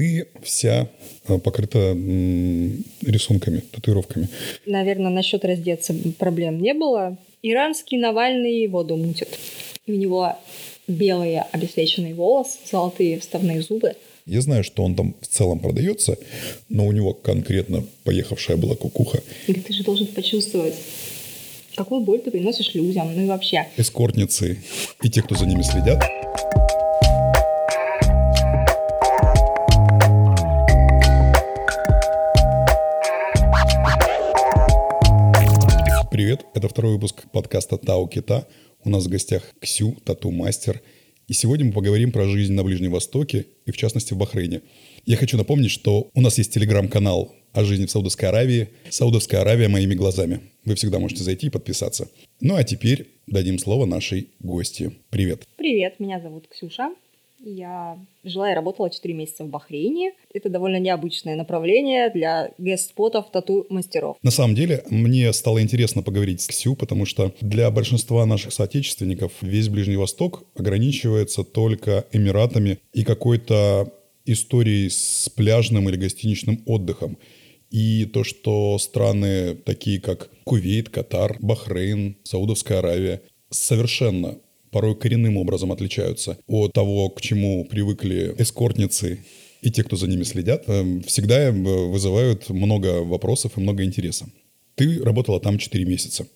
ты вся э, покрыта рисунками, татуировками. Наверное, насчет раздеться проблем не было. Иранский Навальный воду мутит. У него белые обесвеченные волосы, золотые вставные зубы. Я знаю, что он там в целом продается, но у него конкретно поехавшая была кукуха. Игорь, ты же должен почувствовать, какую боль ты приносишь людям, ну и вообще. Эскортницы и те, кто за ними следят. Это второй выпуск подкаста Тау Кита. У нас в гостях Ксю, тату-мастер. И сегодня мы поговорим про жизнь на Ближнем Востоке и, в частности, в Бахрейне. Я хочу напомнить, что у нас есть телеграм-канал о жизни в Саудовской Аравии. Саудовская Аравия моими глазами. Вы всегда можете зайти и подписаться. Ну а теперь дадим слово нашей гости. Привет. Привет, меня зовут Ксюша. Я жила и работала 4 месяца в Бахрейне. Это довольно необычное направление для гест-спотов тату-мастеров. На самом деле, мне стало интересно поговорить с Ксю, потому что для большинства наших соотечественников весь Ближний Восток ограничивается только Эмиратами и какой-то историей с пляжным или гостиничным отдыхом. И то, что страны такие, как Кувейт, Катар, Бахрейн, Саудовская Аравия совершенно порой коренным образом отличаются от того, к чему привыкли эскортницы и те, кто за ними следят, эм, всегда э, вызывают много вопросов и много интереса. Ты работала там 4 месяца.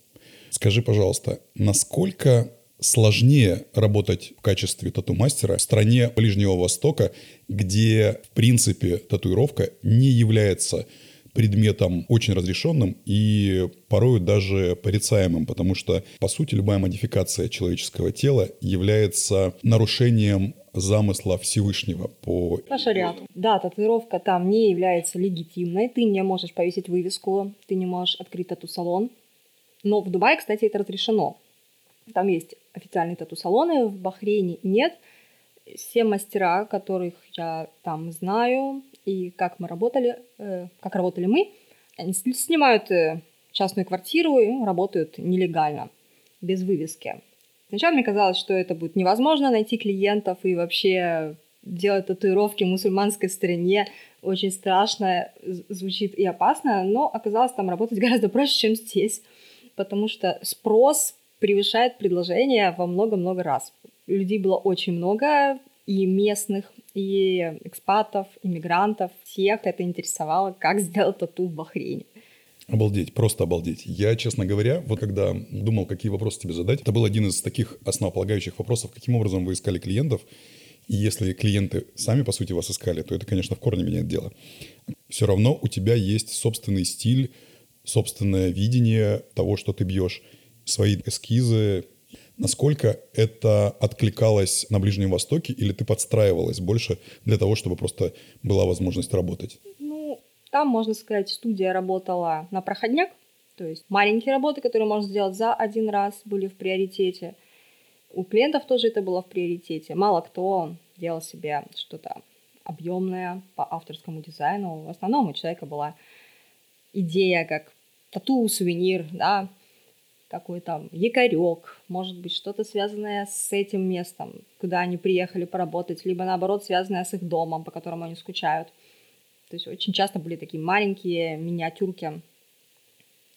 Скажи, пожалуйста, насколько сложнее работать в качестве тату-мастера в стране Ближнего Востока, где, в принципе, татуировка не является предметом очень разрешенным и порой даже порицаемым, потому что, по сути, любая модификация человеческого тела является нарушением замысла Всевышнего по... По шариату. Да, татуировка там не является легитимной. Ты не можешь повесить вывеску, ты не можешь открыть тату-салон. Но в Дубае, кстати, это разрешено. Там есть официальные тату-салоны, в Бахрейне нет. Все мастера, которых я там знаю, и как мы работали, э, как работали мы, они снимают э, частную квартиру и работают нелегально, без вывески. Сначала мне казалось, что это будет невозможно найти клиентов и вообще делать татуировки в мусульманской стране очень страшно звучит и опасно, но оказалось там работать гораздо проще, чем здесь, потому что спрос превышает предложение во много-много раз. Людей было очень много, и местных, и экспатов, иммигрантов, всех это интересовало, как сделать тату в Бахрейне. Обалдеть, просто обалдеть. Я, честно говоря, вот когда думал, какие вопросы тебе задать, это был один из таких основополагающих вопросов, каким образом вы искали клиентов. И если клиенты сами, по сути, вас искали, то это, конечно, в корне меняет дело. Все равно у тебя есть собственный стиль, собственное видение того, что ты бьешь, свои эскизы, Насколько это откликалось на Ближнем Востоке или ты подстраивалась больше для того, чтобы просто была возможность работать? Ну, там, можно сказать, студия работала на проходняк, то есть маленькие работы, которые можно сделать за один раз, были в приоритете. У клиентов тоже это было в приоритете. Мало кто делал себе что-то объемное по авторскому дизайну. В основном у человека была идея как тату, сувенир, да, какой там якорек, может быть, что-то связанное с этим местом, куда они приехали поработать, либо наоборот, связанное с их домом, по которому они скучают. То есть очень часто были такие маленькие миниатюрки.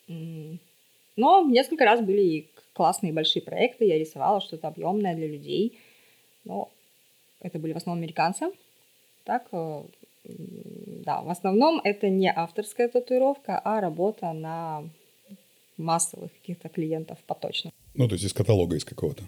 Но несколько раз были и классные большие проекты. Я рисовала что-то объемное для людей. Но это были в основном американцы. Так, э, да, в основном это не авторская татуировка, а работа на массовых каких-то клиентов поточно. Ну, то есть из каталога из какого-то?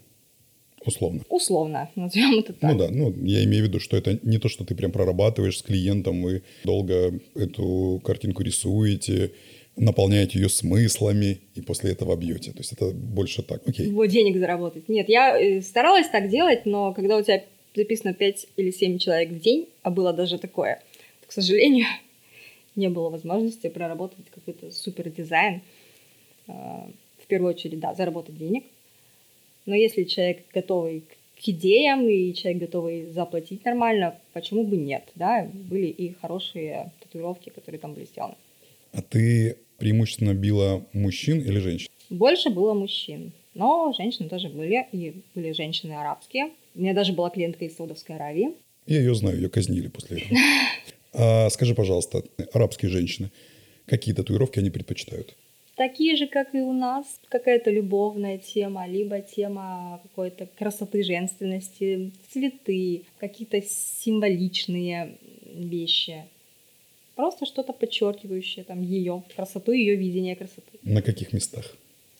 Условно. Условно, назовем это так. Ну да, ну я имею в виду, что это не то, что ты прям прорабатываешь с клиентом, вы долго эту картинку рисуете, наполняете ее смыслами и после этого бьете. То есть это больше так. Окей. Вот денег заработать. Нет, я э, старалась так делать, но когда у тебя записано 5 или 7 человек в день, а было даже такое, то, к сожалению, не было возможности проработать какой-то супер дизайн в первую очередь, да, заработать денег. Но если человек готовый к идеям и человек готовый заплатить нормально, почему бы нет, да? Были и хорошие татуировки, которые там были сделаны. А ты преимущественно била мужчин или женщин? Больше было мужчин, но женщины тоже были, и были женщины арабские. У меня даже была клиентка из Саудовской Аравии. Я ее знаю, ее казнили после этого. А скажи, пожалуйста, арабские женщины, какие татуировки они предпочитают? Такие же, как и у нас, какая-то любовная тема, либо тема какой-то красоты, женственности, цветы, какие-то символичные вещи. Просто что-то подчеркивающее там ее красоту, ее видение красоты. На каких местах?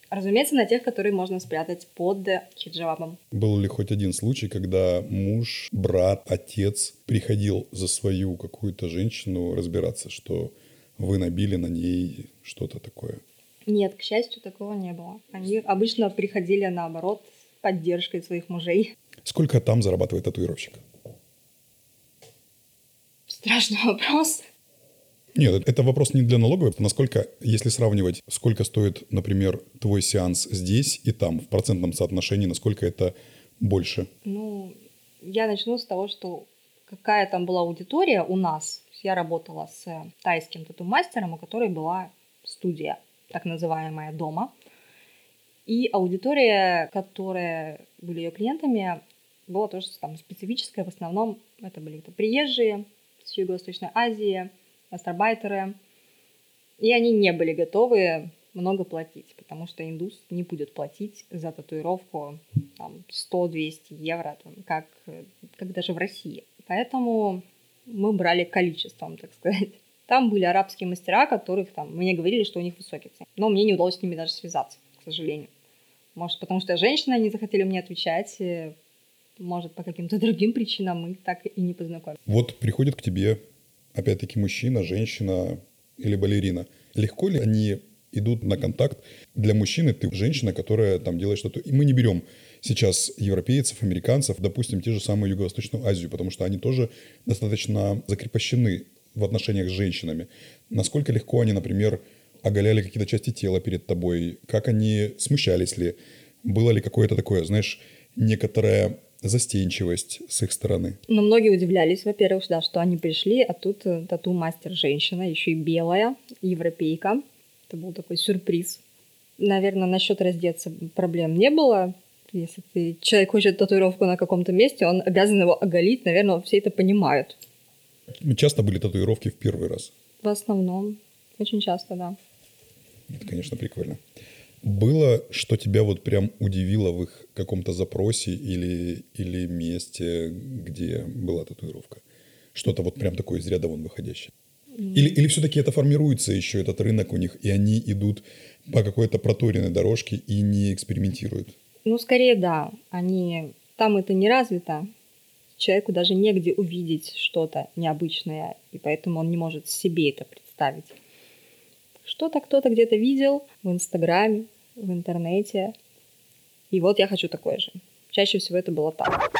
Разумеется, на тех, которые можно спрятать под хиджабом. Был ли хоть один случай, когда муж, брат, отец приходил за свою какую-то женщину разбираться, что вы набили на ней что-то такое? Нет, к счастью, такого не было. Они обычно приходили наоборот с поддержкой своих мужей. Сколько там зарабатывает татуировщик? Страшный вопрос. Нет, это вопрос не для налоговой. Насколько, если сравнивать, сколько стоит, например, твой сеанс здесь и там, в процентном соотношении, насколько это больше? Ну, я начну с того, что какая там была аудитория у нас. Я работала с тайским тату-мастером, у которой была студия, так называемая, дома. И аудитория, которая были ее клиентами, была тоже там специфическая. В основном это были -то приезжие с Юго-Восточной Азии, гастарбайтеры, и они не были готовы много платить, потому что индус не будет платить за татуировку там, 100-200 евро, там, как, как даже в России. Поэтому мы брали количеством, так сказать. Там были арабские мастера, которых там мне говорили, что у них высокий цен. Но мне не удалось с ними даже связаться, к сожалению. Может, потому что я женщина, они захотели мне отвечать. Может, по каким-то другим причинам мы так и не познакомились. Вот приходит к тебе опять-таки, мужчина, женщина или балерина. Легко ли они идут на контакт? Для мужчины ты женщина, которая там делает что-то. И мы не берем сейчас европейцев, американцев, допустим, те же самые Юго-Восточную Азию, потому что они тоже достаточно закрепощены в отношениях с женщинами. Насколько легко они, например, оголяли какие-то части тела перед тобой, как они смущались ли, было ли какое-то такое, знаешь, некоторое застенчивость с их стороны. Но многие удивлялись, во-первых, да, что они пришли, а тут э, тату-мастер женщина, еще и белая, европейка. Это был такой сюрприз. Наверное, насчет раздеться проблем не было. Если ты, человек хочет татуировку на каком-то месте, он обязан его оголить. Наверное, все это понимают. Часто были татуировки в первый раз? В основном. Очень часто, да. Это, конечно, прикольно. Было, что тебя вот прям удивило в их каком-то запросе или, или месте, где была татуировка? Что-то вот прям такое из ряда вон выходящее? Или, или все-таки это формируется еще, этот рынок у них, и они идут по какой-то проторенной дорожке и не экспериментируют? Ну, скорее, да. Они... Там это не развито. Человеку даже негде увидеть что-то необычное, и поэтому он не может себе это представить. Что-то кто-то где-то видел в Инстаграме, в интернете. И вот я хочу такое же. Чаще всего это было так.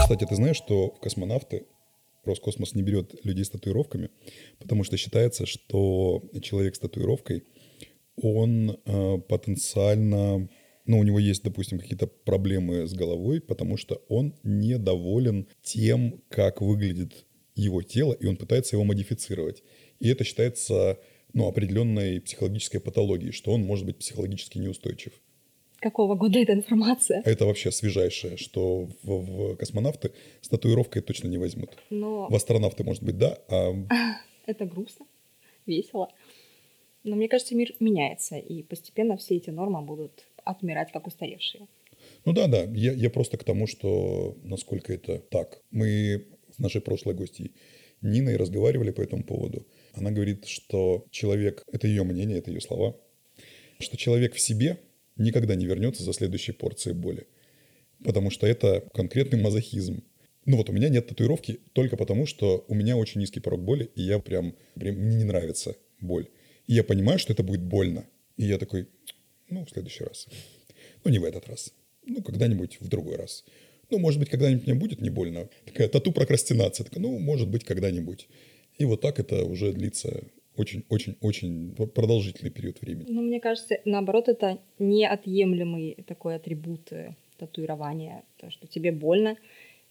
Кстати, ты знаешь, что космонавты Роскосмос не берет людей с татуировками, потому что считается, что человек с татуировкой, он э, потенциально но у него есть, допустим, какие-то проблемы с головой, потому что он недоволен тем, как выглядит его тело, и он пытается его модифицировать. И это считается ну, определенной психологической патологией, что он может быть психологически неустойчив. Какого года эта информация? Это вообще свежайшее, что в, в космонавты с татуировкой точно не возьмут. Но... В астронавты, может быть, да. А... Это грустно, весело. Но мне кажется, мир меняется, и постепенно все эти нормы будут отмирать как устаревшие. Ну да, да. Я, я просто к тому, что насколько это так. Мы с нашей прошлой гостьей Ниной разговаривали по этому поводу. Она говорит, что человек, это ее мнение, это ее слова, что человек в себе никогда не вернется за следующей порцией боли. Потому что это конкретный мазохизм. Ну вот у меня нет татуировки только потому, что у меня очень низкий порог боли, и я прям, прям мне не нравится боль. И я понимаю, что это будет больно. И я такой, ну, в следующий раз. Ну, не в этот раз. Ну, когда-нибудь в другой раз. Ну, может быть, когда-нибудь мне будет не больно. Такая тату-прокрастинация. Такая, ну, может быть, когда-нибудь. И вот так это уже длится очень-очень-очень продолжительный период времени. Ну, мне кажется, наоборот, это неотъемлемый такой атрибут э, татуирования. То, что тебе больно,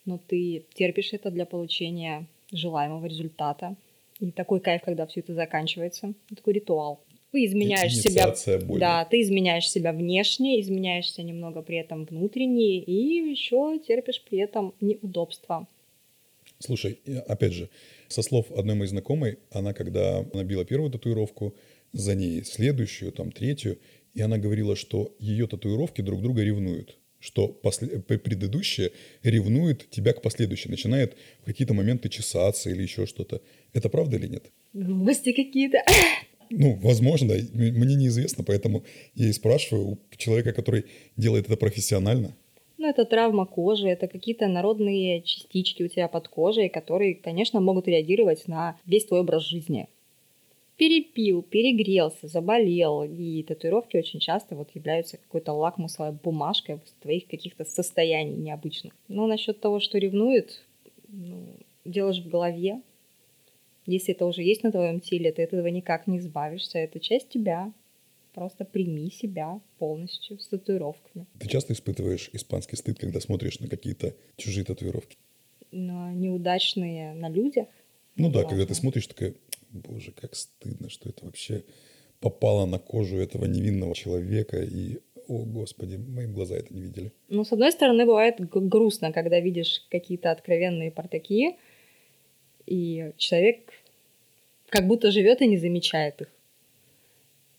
но ты терпишь это для получения желаемого результата. И такой кайф, когда все это заканчивается. Такой ритуал. Ты изменяешь себя. боли. Да, ты изменяешь себя внешне, изменяешься немного при этом внутренне, и еще терпишь при этом неудобства. Слушай, опять же, со слов одной моей знакомой, она когда набила первую татуировку, за ней следующую, там третью, и она говорила, что ее татуировки друг друга ревнуют что после, предыдущее ревнует тебя к последующей, начинает в какие-то моменты чесаться или еще что-то. Это правда или нет? Глупости какие-то. Ну, возможно, мне неизвестно, поэтому я и спрашиваю у человека, который делает это профессионально. Ну, это травма кожи, это какие-то народные частички у тебя под кожей, которые, конечно, могут реагировать на весь твой образ жизни. Перепил, перегрелся, заболел, и татуировки очень часто вот являются какой-то лакмусовой бумажкой твоих каких-то состояний необычных. Но насчет того, что ревнует, ну, делаешь в голове. Если это уже есть на твоем теле, ты этого никак не избавишься. Это часть тебя. Просто прими себя полностью с татуировками. Ты часто испытываешь испанский стыд, когда смотришь на какие-то чужие татуировки? Но неудачные на людях? Ну да, когда ты смотришь, такая, боже, как стыдно, что это вообще попало на кожу этого невинного человека, и, о господи, мои глаза это не видели. Ну, с одной стороны, бывает грустно, когда видишь какие-то откровенные портаки, и человек как будто живет и не замечает их.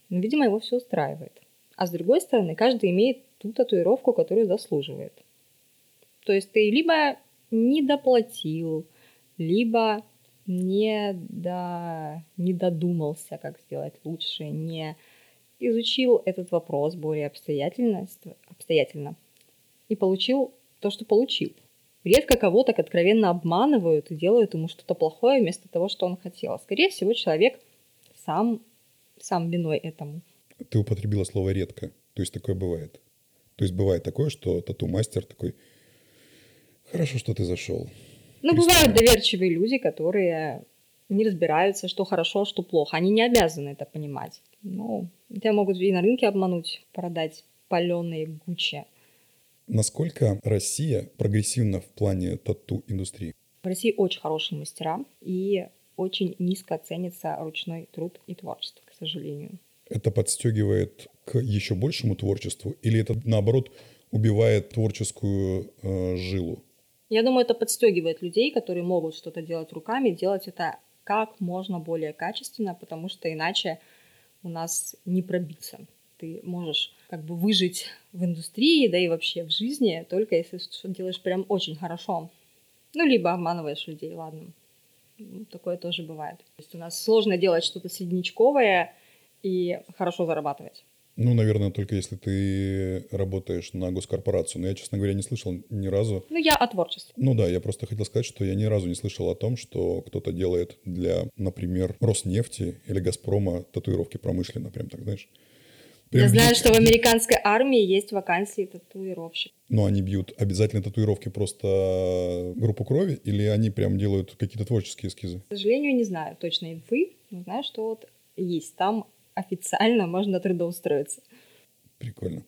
Но, видимо, его все устраивает. А с другой стороны, каждый имеет ту татуировку, которую заслуживает. То есть ты либо не доплатил, либо не, до, не додумался, как сделать лучше, не изучил этот вопрос более обстоятельно, обстоятельно и получил то, что получил. Редко кого так откровенно обманывают и делают ему что-то плохое вместо того, что он хотел. Скорее всего, человек сам сам виной этому. Ты употребила слово «редко». То есть такое бывает. То есть бывает такое, что тату-мастер такой, хорошо, что ты зашел. Ну, бывают доверчивые люди, которые не разбираются, что хорошо, что плохо. Они не обязаны это понимать. Ну, тебя могут и на рынке обмануть, продать паленые гучи. Насколько Россия прогрессивна в плане тату-индустрии? В России очень хорошие мастера, и очень низко ценится ручной труд и творчество, сожалению. Это подстегивает к еще большему творчеству или это наоборот убивает творческую э, жилу? Я думаю, это подстегивает людей, которые могут что-то делать руками, делать это как можно более качественно, потому что иначе у нас не пробиться. Ты можешь как бы выжить в индустрии, да и вообще в жизни, только если что делаешь прям очень хорошо. Ну, либо обманываешь людей, ладно. Ну, такое тоже бывает. То есть у нас сложно делать что-то среднячковое и хорошо зарабатывать. Ну, наверное, только если ты работаешь на госкорпорацию. Но я, честно говоря, не слышал ни разу. Ну, я о творчестве. Ну да, я просто хотел сказать, что я ни разу не слышал о том, что кто-то делает для, например, Роснефти или Газпрома татуировки промышленно, прям так, знаешь. Прям Я знаю, что в американской армии есть вакансии татуировщик. Но они бьют обязательно татуировки просто группу крови или они прям делают какие-то творческие эскизы? К сожалению, не знаю точно инфы, но знаю, что вот есть. Там официально можно трудоустроиться. Прикольно.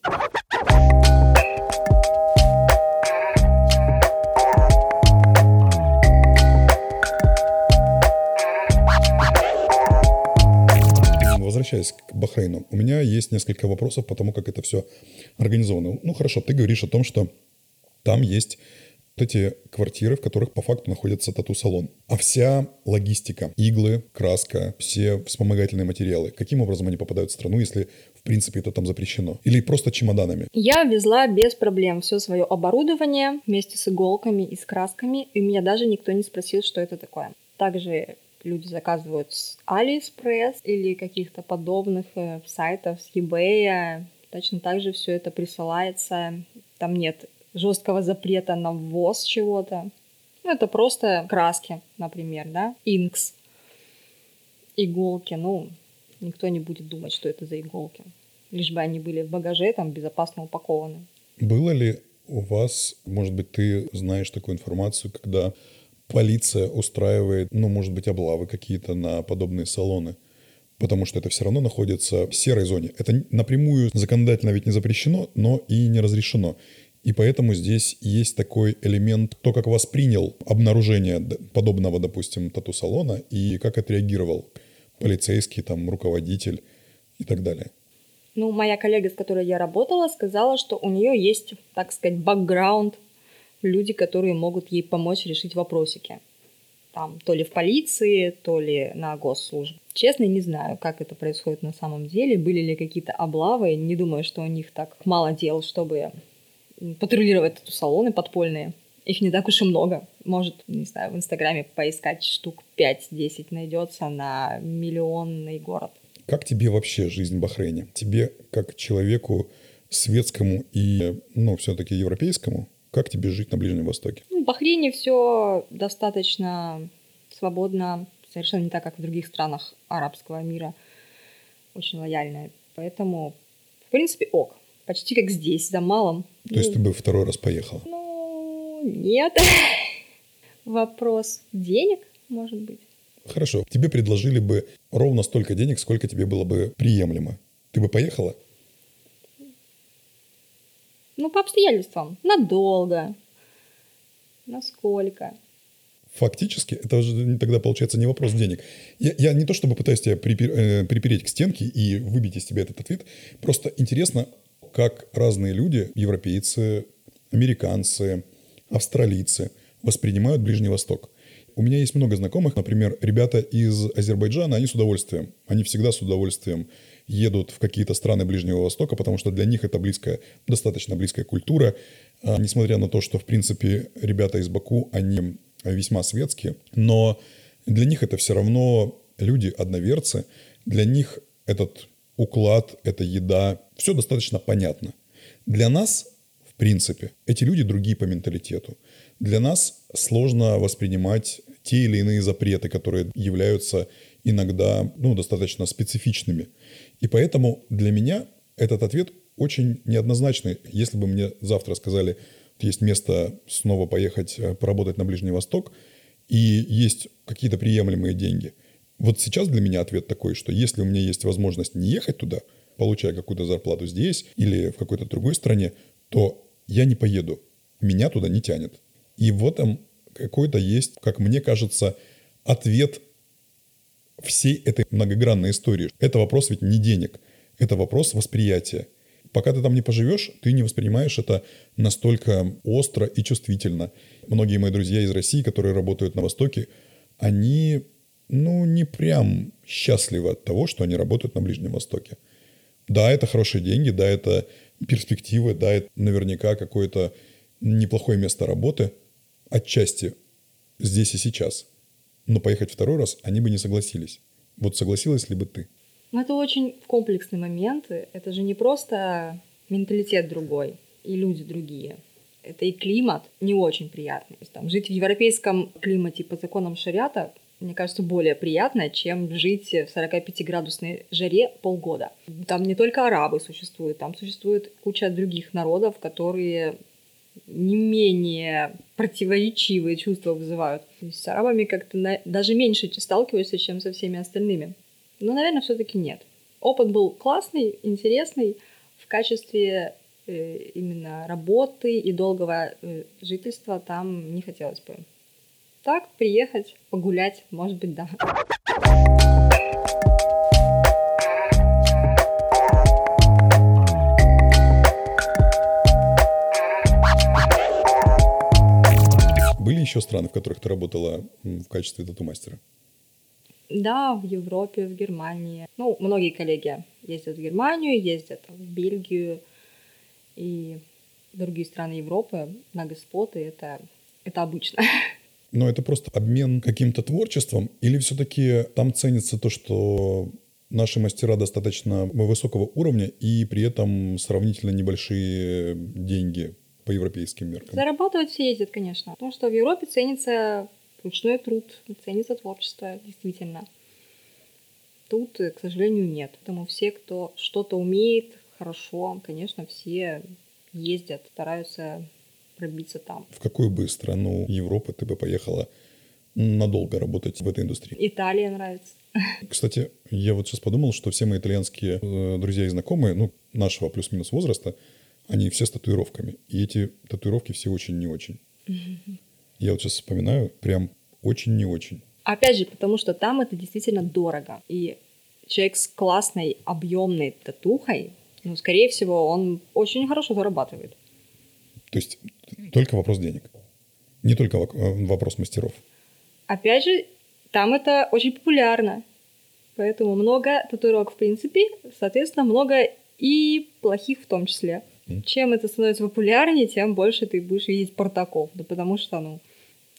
Возвращаясь к Бахрейну, у меня есть несколько вопросов по тому, как это все организовано. Ну, хорошо, ты говоришь о том, что там есть вот эти квартиры, в которых по факту находится тату-салон. А вся логистика, иглы, краска, все вспомогательные материалы, каким образом они попадают в страну, если в принципе это там запрещено? Или просто чемоданами? Я везла без проблем все свое оборудование вместе с иголками и с красками, и меня даже никто не спросил, что это такое. Также люди заказывают с AliExpress или каких-то подобных э, сайтов, с eBay. Точно так же все это присылается. Там нет жесткого запрета на ввоз чего-то. Ну, это просто краски, например, да, инкс, иголки. Ну, никто не будет думать, что это за иголки. Лишь бы они были в багаже, там, безопасно упакованы. Было ли у вас, может быть, ты знаешь такую информацию, когда полиция устраивает, ну, может быть, облавы какие-то на подобные салоны, потому что это все равно находится в серой зоне. Это напрямую законодательно ведь не запрещено, но и не разрешено. И поэтому здесь есть такой элемент, то, как воспринял обнаружение подобного, допустим, тату-салона и как отреагировал полицейский, там, руководитель и так далее. Ну, моя коллега, с которой я работала, сказала, что у нее есть, так сказать, бэкграунд, люди, которые могут ей помочь решить вопросики. Там, то ли в полиции, то ли на госслужбе. Честно, не знаю, как это происходит на самом деле, были ли какие-то облавы. Не думаю, что у них так мало дел, чтобы патрулировать эту салоны подпольные. Их не так уж и много. Может, не знаю, в Инстаграме поискать штук 5-10 найдется на миллионный город. Как тебе вообще жизнь в Бахрейне? Тебе, как человеку светскому и, ну, все-таки европейскому, как тебе жить на Ближнем Востоке? Ну, в Бахрейне все достаточно свободно, совершенно не так, как в других странах арабского мира. Очень лояльная. Поэтому, в принципе, ок. Почти как здесь, за малым. То есть ты бы второй раз поехала? Ну, нет. Вопрос денег, может быть. Хорошо. Тебе предложили бы ровно столько денег, сколько тебе было бы приемлемо. Ты бы поехала? Ну, по обстоятельствам. Надолго. Насколько? Фактически, это уже тогда получается не вопрос денег. Я, я не то чтобы пытаюсь тебя припер, э, припереть к стенке и выбить из тебя этот ответ. Просто интересно, как разные люди, европейцы, американцы, австралийцы, воспринимают Ближний Восток. У меня есть много знакомых, например, ребята из Азербайджана, они с удовольствием, они всегда с удовольствием едут в какие-то страны Ближнего Востока, потому что для них это близкая, достаточно близкая культура. А, несмотря на то, что, в принципе, ребята из Баку, они весьма светские, но для них это все равно люди одноверцы, для них этот уклад, эта еда, все достаточно понятно. Для нас, в принципе, эти люди другие по менталитету. Для нас сложно воспринимать те или иные запреты, которые являются иногда ну, достаточно специфичными. И поэтому для меня этот ответ очень неоднозначный. Если бы мне завтра сказали, есть место снова поехать э, поработать на Ближний Восток, и есть какие-то приемлемые деньги. Вот сейчас для меня ответ такой, что если у меня есть возможность не ехать туда, получая какую-то зарплату здесь или в какой-то другой стране, то я не поеду. Меня туда не тянет. И в этом какой-то есть, как мне кажется, ответ всей этой многогранной истории. Это вопрос ведь не денег, это вопрос восприятия. Пока ты там не поживешь, ты не воспринимаешь это настолько остро и чувствительно. Многие мои друзья из России, которые работают на Востоке, они, ну, не прям счастливы от того, что они работают на Ближнем Востоке. Да, это хорошие деньги, да, это перспективы, да, это наверняка какое-то неплохое место работы, отчасти здесь и сейчас. Но поехать второй раз они бы не согласились. Вот согласилась ли бы ты? Ну, это очень комплексные моменты. Это же не просто менталитет другой и люди другие. Это и климат не очень приятный. Там, жить в европейском климате по законам шариата, мне кажется, более приятно, чем жить в 45-градусной жаре полгода. Там не только арабы существуют, там существует куча других народов, которые не менее противоречивые чувства вызывают. С арабами как-то на... даже меньше сталкиваешься, чем со всеми остальными. Но, наверное, все-таки нет. Опыт был классный, интересный в качестве э, именно работы и долгого э, жительства там не хотелось бы. Так, приехать, погулять, может быть, да. Были еще страны, в которых ты работала в качестве тату-мастера? Да, в Европе, в Германии. Ну, многие коллеги ездят в Германию, ездят в Бельгию и другие страны Европы на госпоты. Это, это обычно. Но это просто обмен каким-то творчеством? Или все-таки там ценится то, что наши мастера достаточно высокого уровня и при этом сравнительно небольшие деньги по европейским меркам? Зарабатывать все ездят, конечно. Потому что в Европе ценится ручной труд, ценится творчество, действительно. Тут, к сожалению, нет. Поэтому все, кто что-то умеет хорошо, конечно, все ездят, стараются пробиться там. В какую бы страну Европы ты бы поехала надолго работать в этой индустрии? Италия нравится. Кстати, я вот сейчас подумал, что все мои итальянские э, друзья и знакомые, ну, нашего плюс-минус возраста, они все с татуировками. И эти татуировки все очень не очень. Я вот сейчас вспоминаю, прям очень не очень. Опять же, потому что там это действительно дорого. И человек с классной объемной татухой, ну, скорее всего, он очень хорошо зарабатывает. То есть только вопрос денег. Не только э, вопрос мастеров. Опять же, там это очень популярно. Поэтому много татуировок в принципе, соответственно, много и плохих в том числе. Чем это становится популярнее, тем больше ты будешь видеть портаков. Да потому что, ну,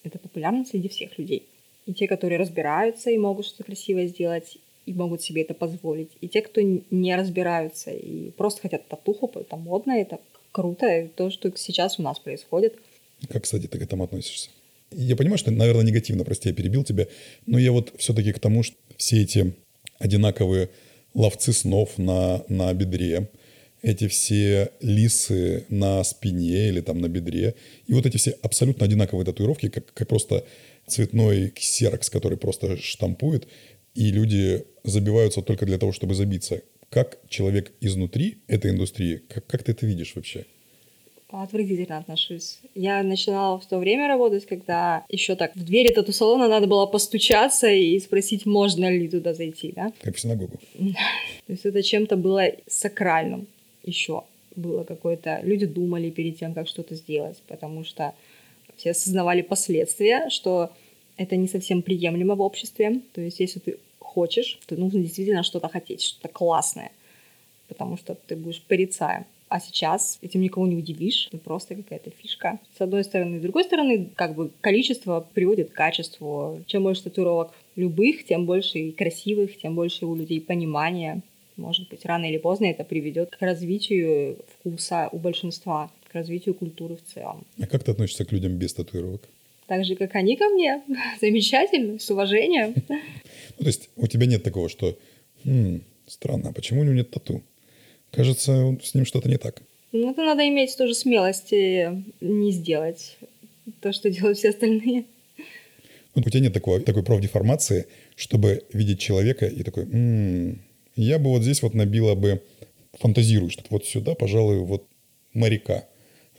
это популярно среди всех людей. И те, которые разбираются и могут что-то красивое сделать, и могут себе это позволить. И те, кто не разбираются и просто хотят татуху, это модно, это круто, и то, что сейчас у нас происходит. Как, кстати, ты к этому относишься? Я понимаю, что, наверное, негативно, прости, я перебил тебя, но я вот все-таки к тому, что все эти одинаковые ловцы снов на, на бедре, эти все лисы на спине или там на бедре, и вот эти все абсолютно одинаковые татуировки, как, как просто цветной ксерокс, который просто штампует, и люди забиваются только для того, чтобы забиться. Как человек изнутри этой индустрии, как, как ты это видишь вообще? Отвратительно отношусь. Я начинала в то время работать, когда еще так в двери тату-салона надо было постучаться и спросить, можно ли туда зайти, да? Как в синагогу. То есть это чем-то было сакральным еще было какое-то... Люди думали перед тем, как что-то сделать, потому что все осознавали последствия, что это не совсем приемлемо в обществе. То есть если ты хочешь, то нужно действительно что-то хотеть, что-то классное, потому что ты будешь порицаем. А сейчас этим никого не удивишь, это просто какая-то фишка. С одной стороны. С другой стороны, как бы количество приводит к качеству. Чем больше татуировок любых, тем больше и красивых, тем больше у людей понимания. Может быть, рано или поздно это приведет к развитию вкуса у большинства, к развитию культуры в целом. А как ты относишься к людям без татуировок? Так же, как они ко мне. Замечательно, с уважением. Ну, то есть у тебя нет такого, что «Хм, странно, а почему у него нет тату? Кажется, с ним что-то не так. Ну, это надо иметь тоже смелости не сделать то, что делают все остальные. У тебя нет такого, такой профдеформации, чтобы видеть человека и такой, м-м, я бы вот здесь вот набила бы, фантазирую, что вот сюда, пожалуй, вот моряка,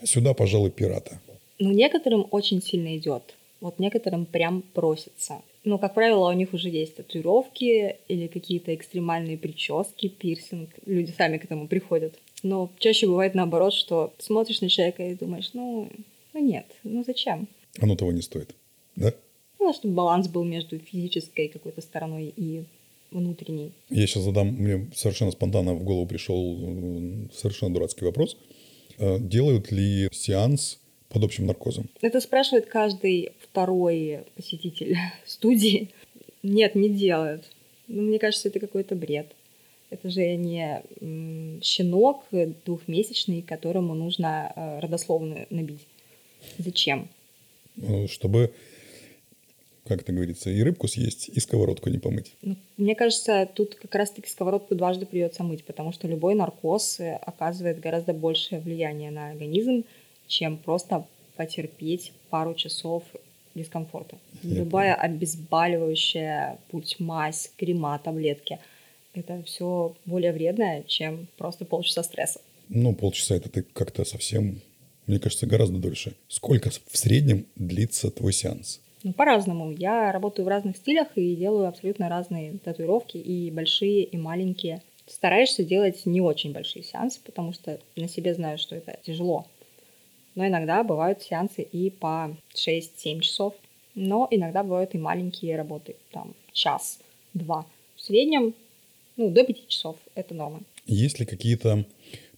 а сюда, пожалуй, пирата. Ну, некоторым очень сильно идет. Вот некоторым прям просится. Но, как правило, у них уже есть татуировки или какие-то экстремальные прически, пирсинг. Люди сами к этому приходят. Но чаще бывает наоборот, что смотришь на человека и думаешь, ну, ну нет, ну зачем? Оно того не стоит, да? Ну, чтобы баланс был между физической какой-то стороной и внутренней. Я сейчас задам, мне совершенно спонтанно в голову пришел совершенно дурацкий вопрос. А делают ли сеанс под общим наркозом? Это спрашивает каждый второй посетитель студии. Нет, не делают. Ну, мне кажется, это какой-то бред. Это же не щенок двухмесячный, которому нужно э, родословную набить. Зачем? Чтобы, как это говорится, и рыбку съесть, и сковородку не помыть. Ну, мне кажется, тут как раз-таки сковородку дважды придется мыть, потому что любой наркоз э, оказывает гораздо большее влияние на организм, чем просто потерпеть пару часов дискомфорта. Я Любая понял. обезболивающая, путь мазь, крема, таблетки, это все более вредное, чем просто полчаса стресса. Ну, полчаса это ты как-то совсем, мне кажется, гораздо дольше. Сколько в среднем длится твой сеанс? Ну, по-разному. Я работаю в разных стилях и делаю абсолютно разные татуировки, и большие, и маленькие. Стараешься делать не очень большие сеансы, потому что на себе знаю, что это тяжело но иногда бывают сеансы и по 6-7 часов. Но иногда бывают и маленькие работы, там час-два. В среднем ну, до 5 часов это норма. Есть ли какие-то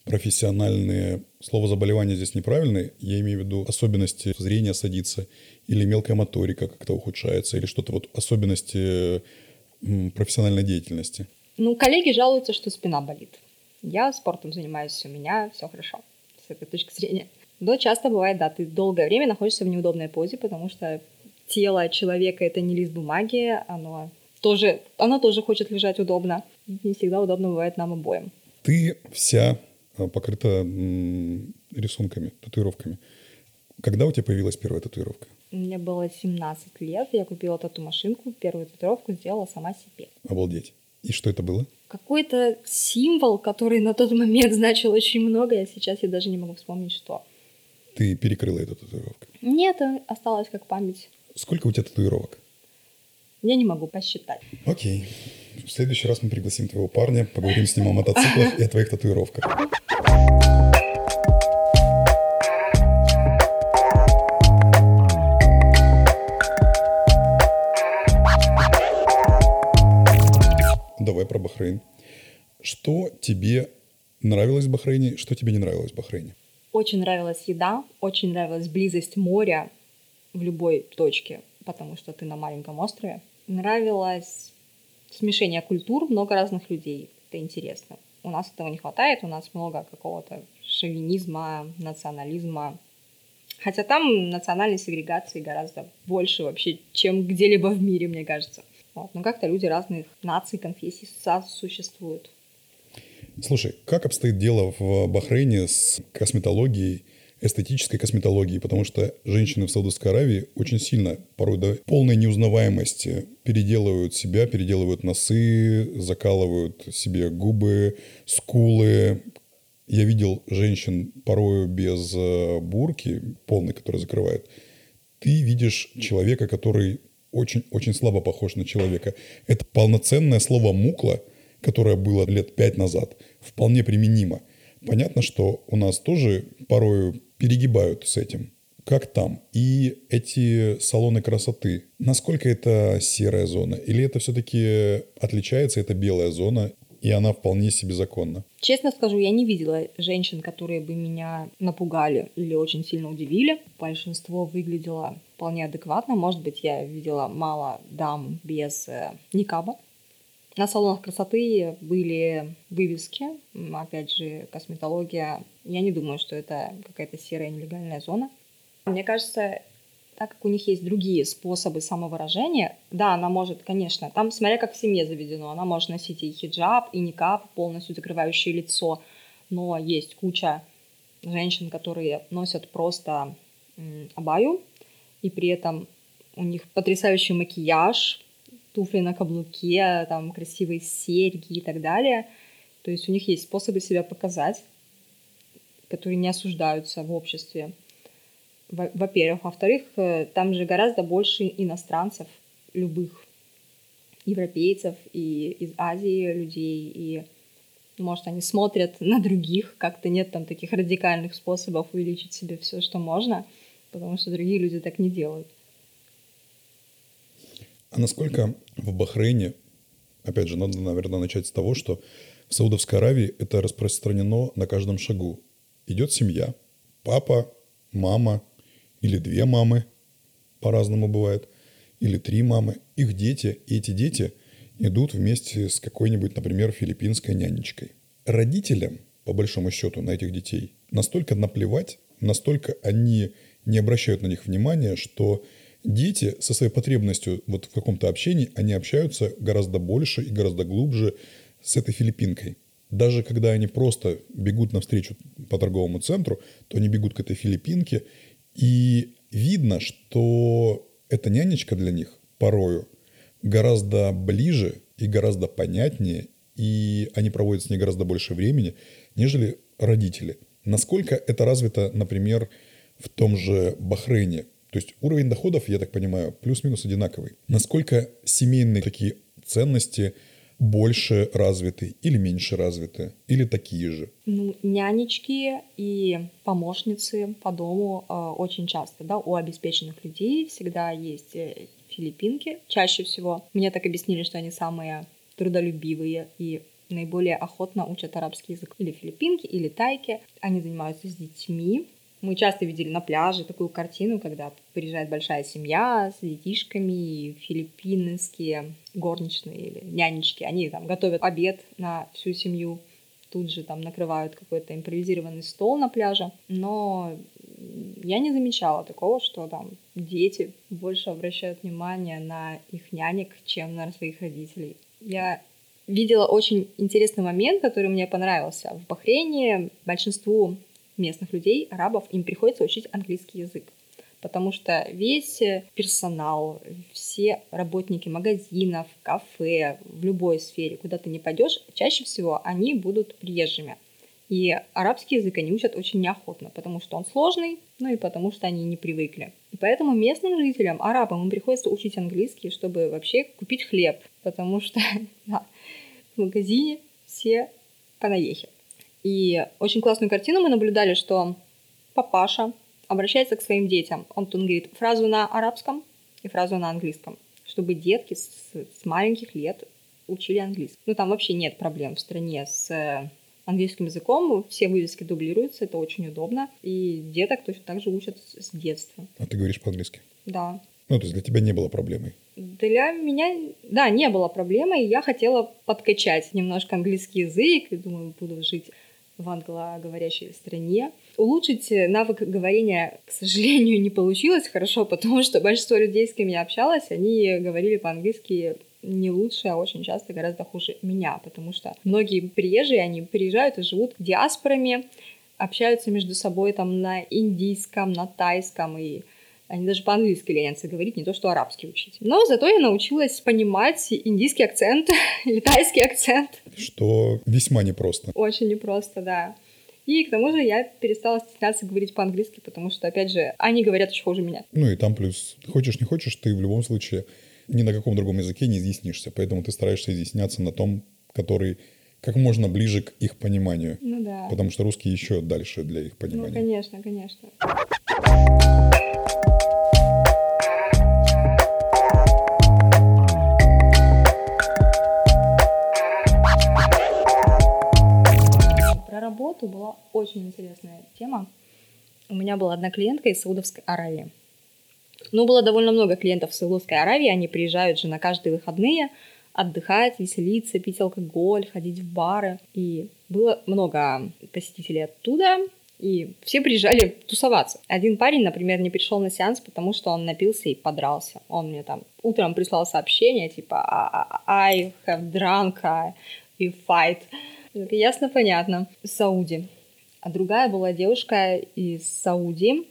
профессиональные, слово заболевания здесь неправильное, я имею в виду особенности зрения садится, или мелкая моторика как-то ухудшается, или что-то вот особенности профессиональной деятельности? Ну, коллеги жалуются, что спина болит. Я спортом занимаюсь, у меня все хорошо с этой точки зрения. Но часто бывает, да, ты долгое время находишься в неудобной позе, потому что тело человека — это не лист бумаги, оно тоже, оно тоже хочет лежать удобно. Не всегда удобно бывает нам обоим. Ты вся покрыта рисунками, татуировками. Когда у тебя появилась первая татуировка? Мне было 17 лет, я купила тату-машинку, первую татуировку сделала сама себе. Обалдеть. И что это было? Какой-то символ, который на тот момент значил очень много, а сейчас я даже не могу вспомнить, что. Ты перекрыла эту татуировку? Нет, осталось как память. Сколько у тебя татуировок? Я не могу посчитать. Окей. В следующий раз мы пригласим твоего парня, поговорим с ним о мотоциклах и о твоих татуировках. Бахрейн. Что тебе нравилось в Бахрейне, что тебе не нравилось в Бахрейне? Очень нравилась еда, очень нравилась близость моря в любой точке, потому что ты на маленьком острове. Нравилось смешение культур, много разных людей. Это интересно. У нас этого не хватает, у нас много какого-то шовинизма, национализма. Хотя там национальной сегрегации гораздо больше вообще, чем где-либо в мире, мне кажется. Вот. Но как-то люди разных наций, конфессий существуют. Слушай, как обстоит дело в Бахрейне с косметологией, эстетической косметологией? Потому что женщины в Саудовской Аравии очень сильно, порой до полной неузнаваемости, переделывают себя, переделывают носы, закалывают себе губы, скулы. Я видел женщин порою без э, бурки, полной, которая закрывает. Ты видишь человека, который очень-очень слабо похож на человека. Это полноценное слово «мукла», которое было лет пять назад, вполне применимо. Понятно, что у нас тоже порою перегибают с этим. Как там? И эти салоны красоты, насколько это серая зона? Или это все-таки отличается, это белая зона, и она вполне себе законна? Честно скажу, я не видела женщин, которые бы меня напугали или очень сильно удивили. Большинство выглядело вполне адекватно. Может быть, я видела мало дам без э, никаба. На салонах красоты были вывески, опять же, косметология. Я не думаю, что это какая-то серая нелегальная зона. Мне кажется, так как у них есть другие способы самовыражения, да, она может, конечно, там, смотря как в семье заведено, она может носить и хиджаб, и никап, полностью закрывающий лицо, но есть куча женщин, которые носят просто абаю, и при этом у них потрясающий макияж, туфли на каблуке, там красивые серьги и так далее. То есть у них есть способы себя показать, которые не осуждаются в обществе. Во-первых. Во-вторых, э, там же гораздо больше иностранцев, любых европейцев и из Азии людей, и может, они смотрят на других, как-то нет там таких радикальных способов увеличить себе все, что можно – потому что другие люди так не делают. А насколько в Бахрейне, опять же, надо, наверное, начать с того, что в Саудовской Аравии это распространено на каждом шагу. Идет семья, папа, мама или две мамы, по-разному бывает, или три мамы, их дети, и эти дети идут вместе с какой-нибудь, например, филиппинской нянечкой. Родителям, по большому счету, на этих детей настолько наплевать, настолько они не обращают на них внимания, что дети со своей потребностью вот в каком-то общении, они общаются гораздо больше и гораздо глубже с этой филиппинкой. Даже когда они просто бегут навстречу по торговому центру, то они бегут к этой филиппинке, и видно, что эта нянечка для них порою гораздо ближе и гораздо понятнее, и они проводят с ней гораздо больше времени, нежели родители. Насколько это развито, например, в том же Бахрейне. То есть уровень доходов, я так понимаю, плюс-минус одинаковый. Насколько семейные такие ценности больше развиты или меньше развиты, или такие же? Ну, нянечки и помощницы по дому э, очень часто, да, у обеспеченных людей всегда есть э, филиппинки, чаще всего. Мне так объяснили, что они самые трудолюбивые и наиболее охотно учат арабский язык. Или филиппинки, или тайки. Они занимаются с детьми, мы часто видели на пляже такую картину, когда приезжает большая семья с детишками, филиппинские горничные или нянечки. Они там готовят обед на всю семью, тут же там накрывают какой-то импровизированный стол на пляже. Но я не замечала такого, что там дети больше обращают внимание на их нянек, чем на своих родителей. Я видела очень интересный момент, который мне понравился. В Бахрейне большинству местных людей, арабов, им приходится учить английский язык. потому что весь персонал, все работники магазинов, кафе, в любой сфере, куда ты не пойдешь, чаще всего они будут приезжими. И арабский язык они учат очень неохотно, потому что он сложный, ну и потому что они не привыкли. И поэтому местным жителям, арабам, им приходится учить английский, чтобы вообще купить хлеб, потому что в магазине все понаехали. И очень классную картину мы наблюдали, что папаша обращается к своим детям. Он тут говорит фразу на арабском и фразу на английском, чтобы детки с, с маленьких лет учили английский. Ну, там вообще нет проблем в стране с э, английским языком, все вывески дублируются, это очень удобно, и деток точно так же учат с детства. А ты говоришь по-английски? Да. Ну, то есть для тебя не было проблемой? Для меня, да, не было проблемы, и я хотела подкачать немножко английский язык, и думаю, буду жить в англоговорящей стране. Улучшить навык говорения, к сожалению, не получилось хорошо, потому что большинство людей, с кем я общалась, они говорили по-английски не лучше, а очень часто гораздо хуже меня, потому что многие приезжие, они приезжают и живут диаспорами, общаются между собой там на индийском, на тайском, и они даже по-английски ленятся говорить, не то что арабский учить. Но зато я научилась понимать индийский акцент или тайский акцент. Что весьма непросто. Очень непросто, да. И к тому же я перестала стесняться говорить по-английски, потому что, опять же, они говорят еще хуже меня. Ну и там плюс, хочешь не хочешь, ты в любом случае ни на каком другом языке не изъяснишься. Поэтому ты стараешься изъясняться на том, который как можно ближе к их пониманию. Ну да. Потому что русский еще дальше для их Ну, понимания. конечно, конечно. Работу была очень интересная тема. У меня была одна клиентка из Саудовской Аравии. Ну, было довольно много клиентов в Саудовской Аравии. Они приезжают же на каждые выходные отдыхать, веселиться, пить алкоголь, ходить в бары. И было много посетителей оттуда, и все приезжали тусоваться. Один парень, например, не пришел на сеанс, потому что он напился и подрался. Он мне там утром прислал сообщение, типа «I have drunk, we fight». Ясно, понятно. Saudi. А другая была девушка из Saudi.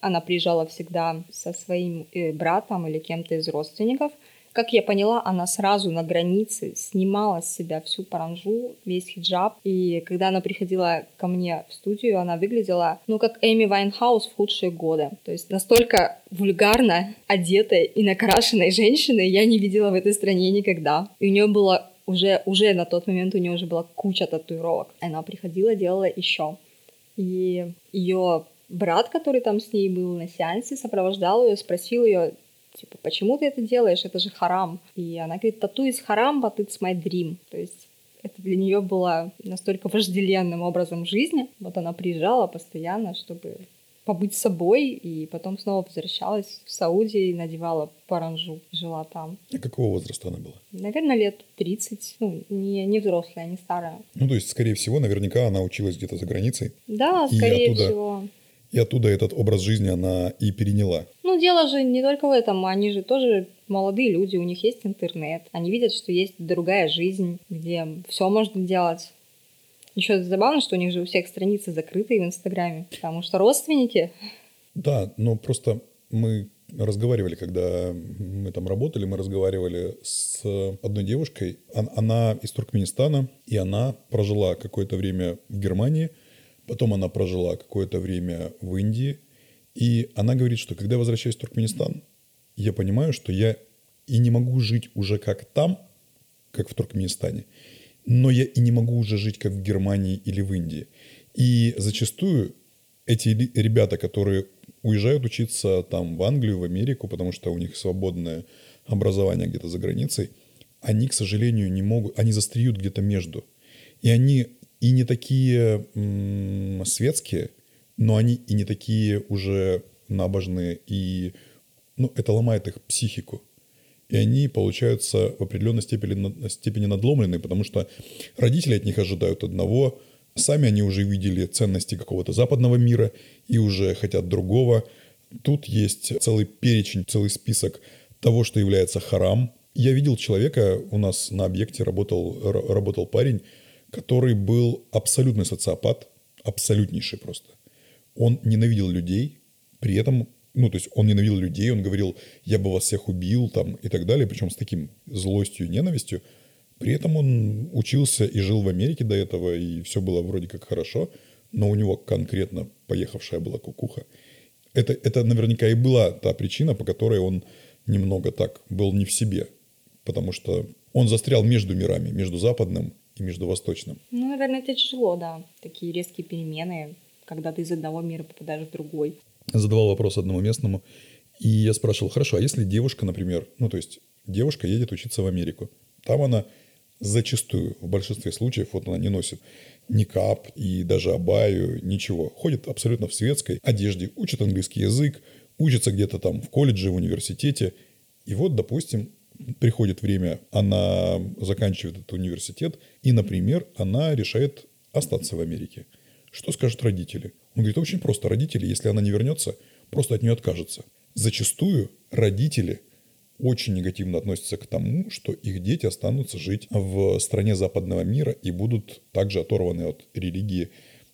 Она приезжала всегда со своим э, братом или кем-то из родственников. Как я поняла, она сразу на границе снимала с себя всю паранжу, весь хиджаб. И когда она приходила ко мне в студию, она выглядела, ну, как Эми Вайнхаус в худшие годы. То есть настолько вульгарно одетой и накрашенной женщины я не видела в этой стране никогда. И у нее было уже, уже на тот момент у нее уже была куча татуировок. Она приходила, делала еще. И ее брат, который там с ней был на сеансе, сопровождал ее, спросил ее, типа, почему ты это делаешь, это же харам. И она говорит, тату из харам, but it's my dream. То есть это для нее было настолько вожделенным образом жизни. Вот она приезжала постоянно, чтобы побыть собой, и потом снова возвращалась в Саудии и надевала паранжу, жила там. А какого возраста она была? Наверное, лет 30. Ну, не, не взрослая, не старая. Ну, то есть, скорее всего, наверняка она училась где-то за границей. Да, И скорее оттуда- всего. И оттуда этот образ жизни она и переняла. Ну, дело же не только в этом. Они же тоже молодые люди, у них есть интернет. Они видят, что есть другая жизнь, где все можно делать. Еще забавно, что у них же у всех страницы закрытые в Инстаграме, потому что родственники... Да, но просто мы разговаривали, когда мы там работали, мы разговаривали с одной девушкой. Он- Она из Туркменистана, и она прожила какое-то время в Германии, потом она прожила какое-то время в Индии. И она говорит, что когда я возвращаюсь в Туркменистан, я понимаю, что я и не могу жить уже как там, как в Туркменистане, но я и не могу уже жить как в Германии или в Индии. И зачастую эти ребята, которые уезжают учиться там в Англию, в Америку, потому что у них свободное образование где-то за границей, они, к сожалению, не могут, они застреют где-то между. И они и не такие м, светские, но они и не такие уже набожные, и ну, это ломает их психику. И они получаются в определенной степени, степени надломленные, потому что родители от них ожидают одного, сами они уже видели ценности какого-то западного мира и уже хотят другого. Тут есть целый перечень, целый список того, что является харам. Я видел человека, у нас на объекте работал, работал парень, который был абсолютный социопат, абсолютнейший просто. Он ненавидел людей, при этом ну, то есть он ненавидел людей, он говорил, я бы вас всех убил, там, и так далее, причем с таким злостью и ненавистью. При этом он учился и жил в Америке до этого, и все было вроде как хорошо, но у него конкретно поехавшая была кукуха. Это, это наверняка и была та причина, по которой он немного так был не в себе, потому что он застрял между мирами, между западным и между восточным. Ну, наверное, это тяжело, да, такие резкие перемены, когда ты из одного мира попадаешь в другой. Задавал вопрос одному местному, и я спрашивал, хорошо, а если девушка, например, ну, то есть девушка едет учиться в Америку, там она зачастую, в большинстве случаев, вот она не носит ни кап и даже абаю, ничего. Ходит абсолютно в светской одежде, учит английский язык, учится где-то там в колледже, в университете. И вот, допустим, приходит время, она заканчивает этот университет, и, например, она решает остаться в Америке. Что скажут родители? Он говорит, очень просто. Родители, если она не вернется, просто от нее откажутся. Зачастую родители очень негативно относятся к тому, что их дети останутся жить в стране западного мира и будут также оторваны от религии.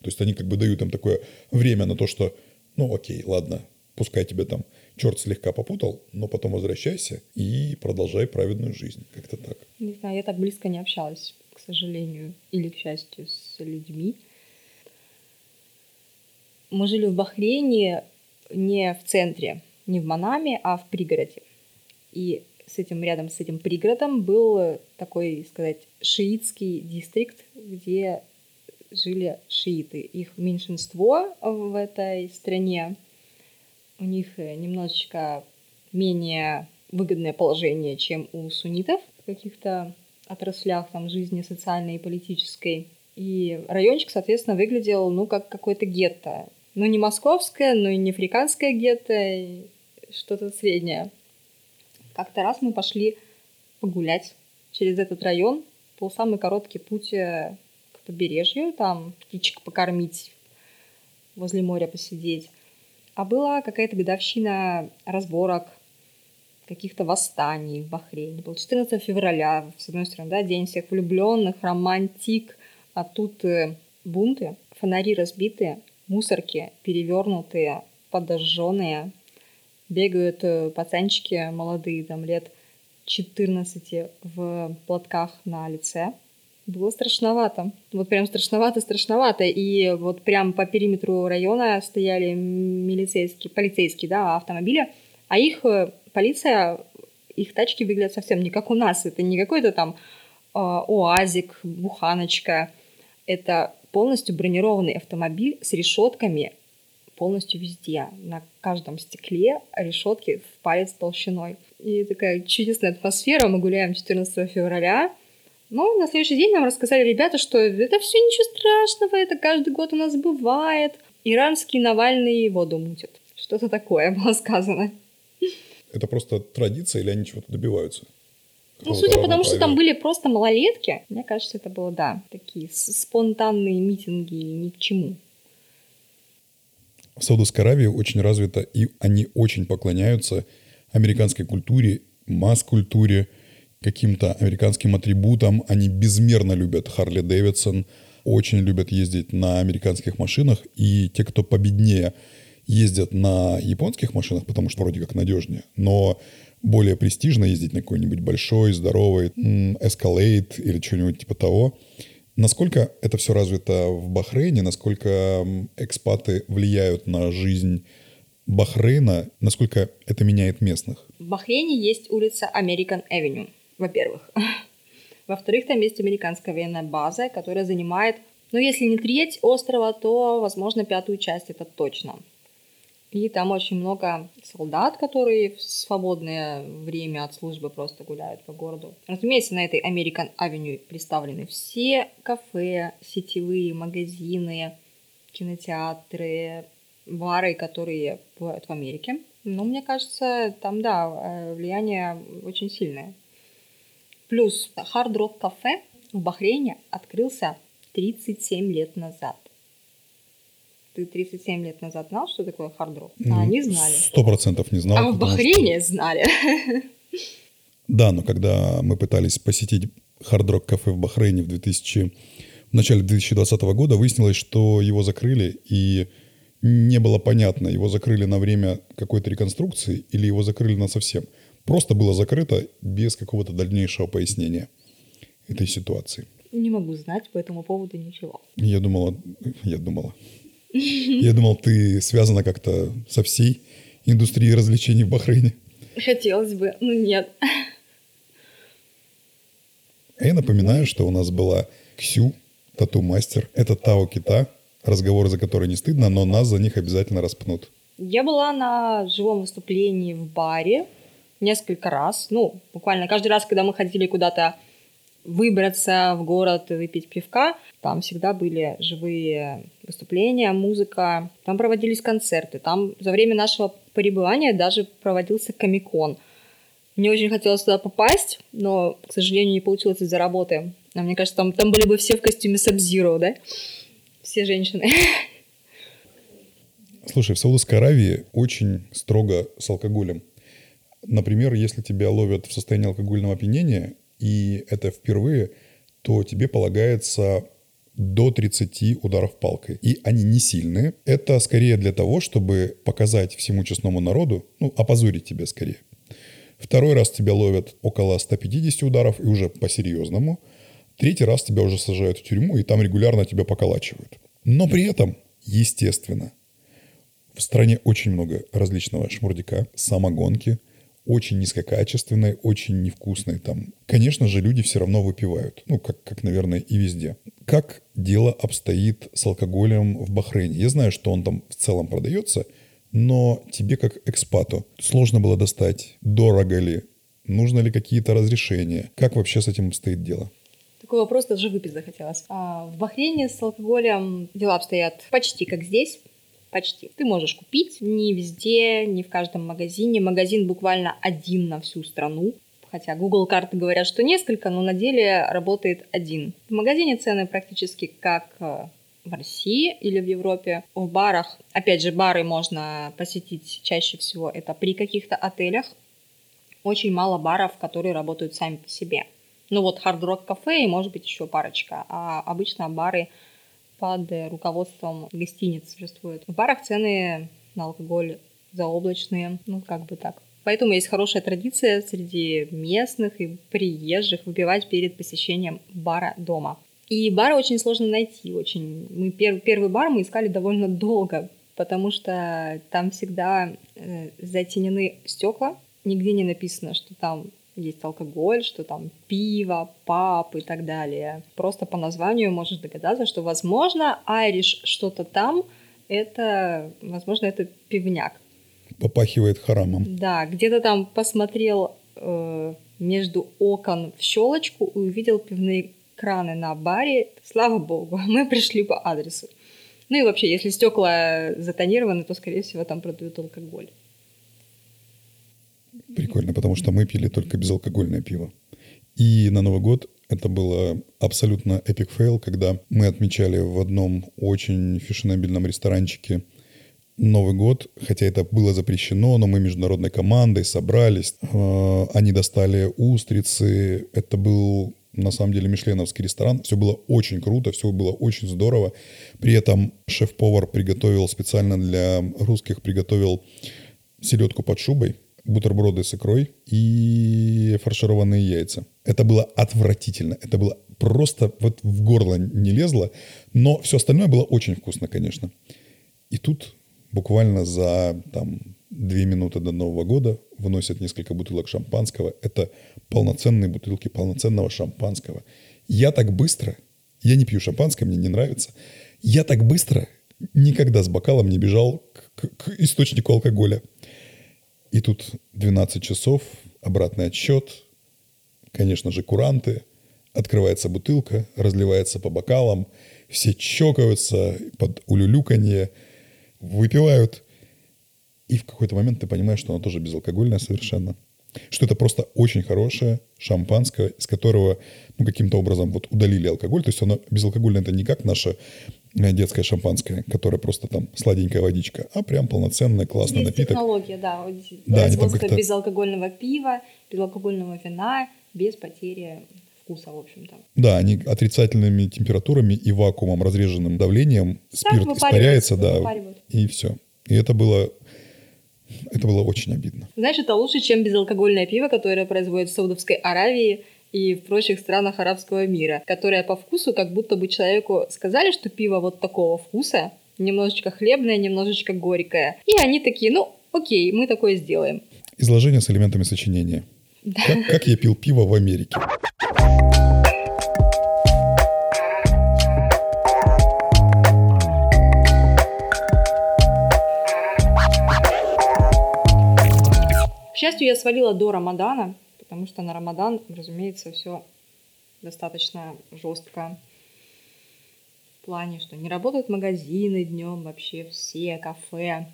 То есть они как бы дают им такое время на то, что, ну окей, ладно, пускай тебе там черт слегка попутал, но потом возвращайся и продолжай праведную жизнь. Как-то так. Не знаю, я так близко не общалась, к сожалению, или к счастью, с людьми. Мы жили в Бахрейне не в центре, не в Манаме, а в пригороде. И с этим, рядом с этим пригородом был такой, сказать, шиитский дистрикт, где жили шииты. Их меньшинство в этой стране. У них немножечко менее выгодное положение, чем у суннитов в каких-то отраслях там, жизни социальной и политической. И райончик, соответственно, выглядел, ну, как какое-то гетто. Ну, не московское, но и не африканское гетто, что-то среднее. Как-то раз мы пошли погулять через этот район. Был самый короткий путь к побережью, там птичек покормить, возле моря посидеть. А была какая-то годовщина разборок, каких-то восстаний в Бахрейне. Был 14 февраля, с одной стороны, да, день всех влюбленных, романтик, а тут э, бунты, фонари разбитые, мусорки перевернутые, подожженные, бегают э, пацанчики молодые, там лет 14 в платках на лице. Было страшновато. Вот прям страшновато, страшновато. И вот прям по периметру района стояли милицейские, полицейские, да, автомобили, а их э, полиция, их тачки выглядят совсем не как у нас. Это не какой-то там э, уазик, буханочка. Это полностью бронированный автомобиль с решетками полностью везде. На каждом стекле решетки в палец толщиной. И такая чудесная атмосфера. Мы гуляем 14 февраля. Но на следующий день нам рассказали ребята, что это все ничего страшного, это каждый год у нас бывает. Иранский Навальный воду мутит. Что-то такое было сказано. Это просто традиция или они чего-то добиваются? Ну, судя по тому, что там были просто малолетки, мне кажется, это было, да, такие спонтанные митинги ни к чему в Саудовской Аравии очень развито, и они очень поклоняются американской культуре, масс-культуре, каким-то американским атрибутам. Они безмерно любят Харли Дэвидсон, очень любят ездить на американских машинах. И те, кто победнее, ездят на японских машинах, потому что вроде как надежнее. Но более престижно ездить на какой-нибудь большой, здоровый Escalade или что-нибудь типа того. Насколько это все развито в Бахрейне, насколько экспаты влияют на жизнь Бахрейна, насколько это меняет местных? В Бахрейне есть улица American Avenue, во-первых. Во-вторых, там есть американская военная база, которая занимает, ну, если не треть острова, то, возможно, пятую часть, это точно. И там очень много солдат, которые в свободное время от службы просто гуляют по городу. Разумеется, на этой American Avenue представлены все кафе, сетевые магазины, кинотеатры, бары, которые бывают в Америке. Но мне кажется, там, да, э, влияние очень сильное. Плюс Hard Rock кафе в Бахрейне открылся 37 лет назад. Ты 37 лет назад знал, что такое хард-рок? А они знали. Сто процентов не знал. А в Бахрейне что... знали. Да, но когда мы пытались посетить хард-рок кафе в Бахрейне в 2000... в начале 2020 года, выяснилось, что его закрыли, и не было понятно, его закрыли на время какой-то реконструкции или его закрыли на совсем. Просто было закрыто без какого-то дальнейшего пояснения этой ситуации. Не могу знать по этому поводу ничего. Я думала, я думала. Я думал, ты связана как-то со всей индустрией развлечений в Бахрейне. Хотелось бы, но нет. А я напоминаю, что у нас была Ксю, тату-мастер. Это Тао Кита, разговоры за которые не стыдно, но нас за них обязательно распнут. Я была на живом выступлении в баре несколько раз. Ну, буквально каждый раз, когда мы ходили куда-то выбраться в город выпить пивка, там всегда были живые выступления, музыка, там проводились концерты, там за время нашего пребывания даже проводился комикон. Мне очень хотелось туда попасть, но, к сожалению, не получилось из-за работы. А мне кажется, там, там были бы все в костюме Сабзиро, да? Все женщины. Слушай, в Саудовской Аравии очень строго с алкоголем. Например, если тебя ловят в состоянии алкогольного опьянения, и это впервые, то тебе полагается до 30 ударов палкой. И они не сильные. Это скорее для того, чтобы показать всему честному народу, ну, опозорить тебя скорее. Второй раз тебя ловят около 150 ударов и уже по-серьезному. Третий раз тебя уже сажают в тюрьму, и там регулярно тебя поколачивают. Но при этом, естественно, в стране очень много различного шмурдика, самогонки, очень низкокачественной, очень невкусной там. Конечно же, люди все равно выпивают. Ну, как, как, наверное, и везде. Как дело обстоит с алкоголем в Бахрейне? Я знаю, что он там в целом продается – но тебе как экспату сложно было достать, дорого ли, нужно ли какие-то разрешения, как вообще с этим стоит дело? Такой вопрос даже выпить захотелось. А в Бахрейне с алкоголем дела обстоят почти как здесь. Почти. Ты можешь купить не везде, не в каждом магазине. Магазин буквально один на всю страну. Хотя Google карты говорят, что несколько, но на деле работает один. В магазине цены практически как э, в России или в Европе. В барах, опять же, бары можно посетить чаще всего это при каких-то отелях. Очень мало баров, которые работают сами по себе. Ну вот Hard Rock кафе и может быть еще парочка. А обычно бары под руководством гостиниц существуют. В барах цены на алкоголь заоблачные, ну как бы так. Поэтому есть хорошая традиция среди местных и приезжих выпивать перед посещением бара дома. И бары очень сложно найти. Очень. Мы пер, первый бар мы искали довольно долго, потому что там всегда э, затенены стекла. Нигде не написано, что там есть алкоголь, что там пиво, пап и так далее. Просто по названию можешь догадаться, что, возможно, айриш что-то там, это, возможно, это пивняк. Попахивает харамом. Да, где-то там посмотрел э, между окон в щелочку и увидел пивные краны на баре, слава богу, мы пришли по адресу. Ну и вообще, если стекла затонированы, то, скорее всего, там продают алкоголь. Прикольно, потому что мы пили только безалкогольное пиво. И на Новый год это было абсолютно epic fail, когда мы отмечали в одном очень фешенебельном ресторанчике Новый год, хотя это было запрещено, но мы международной командой собрались, э, они достали устрицы, это был на самом деле мишленовский ресторан. Все было очень круто, все было очень здорово. При этом шеф-повар приготовил специально для русских, приготовил селедку под шубой, бутерброды с икрой и фаршированные яйца. Это было отвратительно. Это было просто вот в горло не лезло, но все остальное было очень вкусно, конечно. И тут буквально за там, две минуты до Нового года выносят несколько бутылок шампанского. Это полноценные бутылки полноценного шампанского. Я так быстро, я не пью шампанское, мне не нравится, я так быстро никогда с бокалом не бежал к, к, к источнику алкоголя. И тут 12 часов, обратный отсчет, конечно же, куранты, открывается бутылка, разливается по бокалам, все чокаются под улюлюканье, выпивают. И в какой-то момент ты понимаешь, что она тоже безалкогольная совершенно что это просто очень хорошее шампанское, из которого ну, каким-то образом вот удалили алкоголь. То есть оно безалкогольное это не как наше детское шампанское, которое просто там сладенькая водичка, а прям полноценный классный Есть напиток. технология, да. Да, производство безалкогольного пива, безалкогольного вина без потери вкуса, в общем-то. Да, они отрицательными температурами и вакуумом, разреженным давлением, спирт выпаривают, испаряется, да, выпаривают. и все. И это было, это было очень обидно. Знаешь, это лучше, чем безалкогольное пиво, которое производят в Саудовской Аравии и в прочих странах арабского мира, которое по вкусу как будто бы человеку сказали, что пиво вот такого вкуса, немножечко хлебное, немножечко горькое. И они такие, ну, окей, мы такое сделаем. Изложение с элементами сочинения. Как, как я пил пиво в Америке. К счастью, я свалила до Рамадана, потому что на Рамадан, разумеется, все достаточно жестко. В плане, что не работают магазины днем, вообще все, кафе.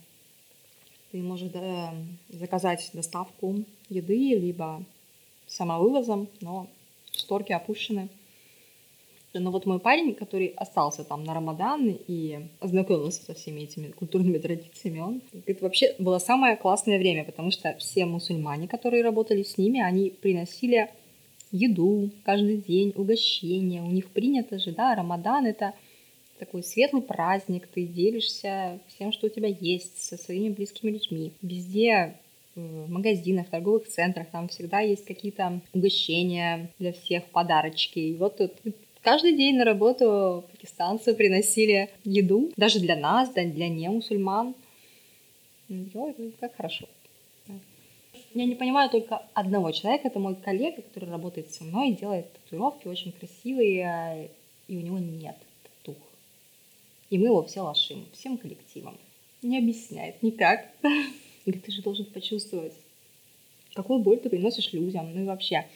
Ты можешь да, заказать доставку еды, либо самовывозом, но шторки опущены. Но вот мой парень, который остался там на Рамадан и ознакомился со всеми этими культурными традициями, он говорит, вообще было самое классное время, потому что все мусульмане, которые работали с ними, они приносили еду каждый день, угощения. У них принято же, да, Рамадан это такой светлый праздник, ты делишься всем, что у тебя есть, со своими близкими людьми. Везде в магазинах, торговых центрах, там всегда есть какие-то угощения для всех, подарочки. И вот тут Каждый день на работу пакистанцы приносили еду, даже для нас, да, для не мусульман. Ой, как хорошо. Я не понимаю только одного человека, это мой коллега, который работает со мной, делает татуировки очень красивые, и у него нет татух. И мы его все лошим, всем коллективом. Не объясняет никак. Говорит, ты же должен почувствовать, какую боль ты приносишь людям, ну и вообще.